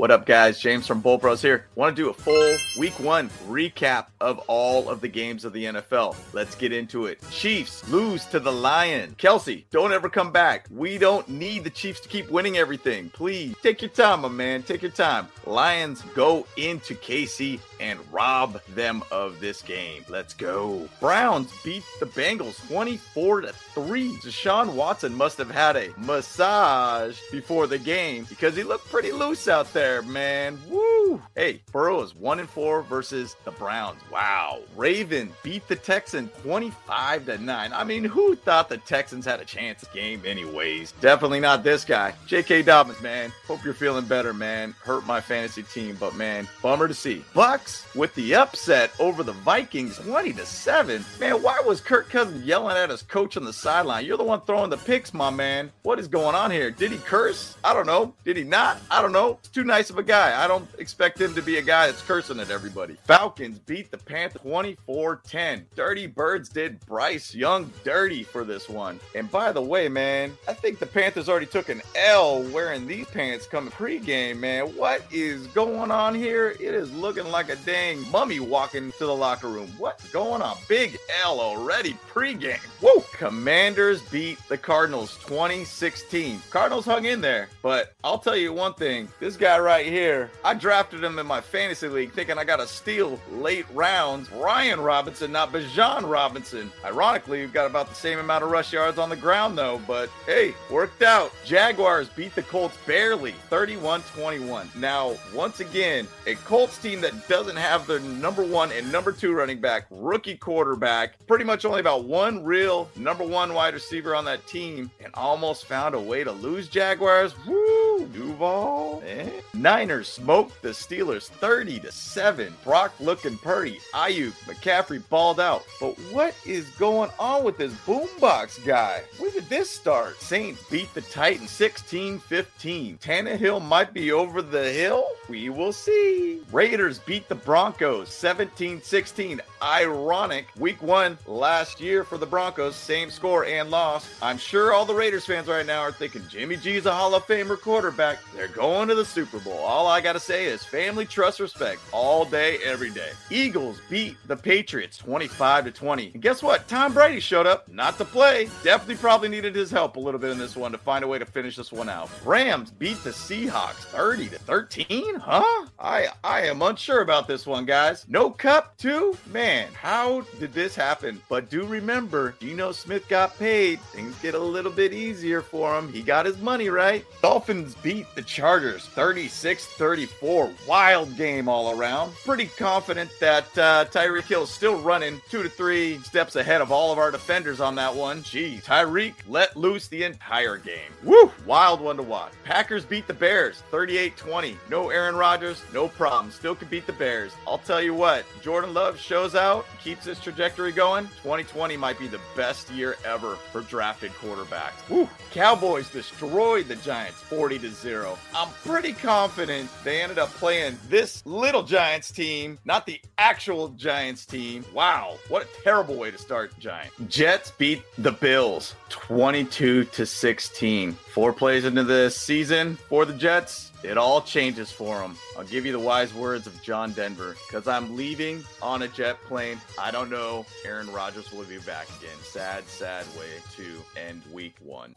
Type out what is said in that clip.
What up, guys? James from Bolt Bros here. Want to do a full week one recap of all of the games of the NFL. Let's get into it. Chiefs lose to the Lions. Kelce, don't ever come back. We don't need the Chiefs to keep winning everything. Please take your time, my man. Take your time. Lions go into KC and rob them of this game. Let's go. Browns beat the Bengals 24 to 3. Deshaun Watson must have had a massage before the game because he looked pretty loose out there, man. Woo! Hey, Burrow is 1 and 4 versus the Browns. Wow. Raven beat the Texans 25 to 9. I mean, who thought the Texans had a chance game anyways? Definitely not this guy. J.K. Dobbins, man. Hope you're feeling better, man. Hurt my fantasy team, but man, bummer to see. Bucs with the upset over the Vikings 20 to 7. Man, why was Kirk Cousins yelling at his coach on the sideline? You're the one throwing the picks, my man. What is going on here? Did he curse? I don't know. Did he not? I don't know. Too nice of a guy. I don't expect him to be a guy that's cursing at everybody. Falcons beat the Panthers 24 10. Dirty Birds did Bryce Young dirty for this one. And by the way, man, I think the Panthers already took an L wearing these pants coming pregame, man. What is going on here? It is looking like a dang mummy walking to the locker room. What's going on? Big L already pregame. Whoa! Commanders beat the Cardinals 2016. Cardinals hung in there, but I'll tell you one thing. This guy right here, I drafted him in my fantasy league thinking I got a steal late rounds. Brian Robinson, not Bijan Robinson. Ironically, we've got about the same amount of rush yards on the ground though, but hey, worked out. Jaguars beat the Colts barely 31 21. Now, once again, a Colts team that doesn't have their number one and number two running back, rookie quarterback, pretty much only about one real number one wide receiver on that team, and almost found a way to lose Jaguars. Woo! Duval. Eh? Niners smoked the Steelers 30 to 7. Brock looking pretty. Aiyuk, McCaffrey balled out. But what is going on with this boombox guy? Where did this start? Saints beat the Titans 16 15. Tannehill might be over the hill. We will see. Raiders beat the Broncos 17 16. Ironic. Week one last year for the Broncos, same score and loss. I'm sure all the Raiders fans right now are thinking Jimmy G's a Hall of Famer quarterback. They're going to the Super Bowl. All I got to say is family, trust, respect all day, every day. Eagles beat the Patriots 25 to 20. And guess what? Tom Brady showed up not to play. Definitely probably needed his help a little bit in this one to find a way to finish this one out. Rams beat the Seahawks 30 to 13. Huh? I I am unsure about this one, guys. No Kupp, too? Man, how did this happen? But do remember, Geno Smith got paid. Things get a little bit easier for him. He got his money, right? Dolphins beat the Chargers 36 34. Wild game all around. Pretty confident that uh, Tyreek Hill is still running two to three steps ahead of all of our defenders on that one. Gee, Tyreek let loose the entire game. Woo! Wild one to watch. Packers beat the Bears 38 20. No Aaron Rodgers, no problem. Still can beat the Bears. I'll tell you what, Jordan Love shows out, keeps his trajectory going. 2020 might be the best year ever for drafted quarterbacks. Woo! Cowboys destroyed the Giants 40 to 0. I'm pretty confident they ended up playing this little Giants team, not the actual Giants team. Wow, what a terrible way to start Giant. Jets beat the Bills 22 to 16. Four plays into the season for the Jets. It all changes for them. I'll give you the wise words of John Denver because I'm leaving on a jet plane. I don't know. Aaron Rodgers will be back again. Sad, sad way to end week one.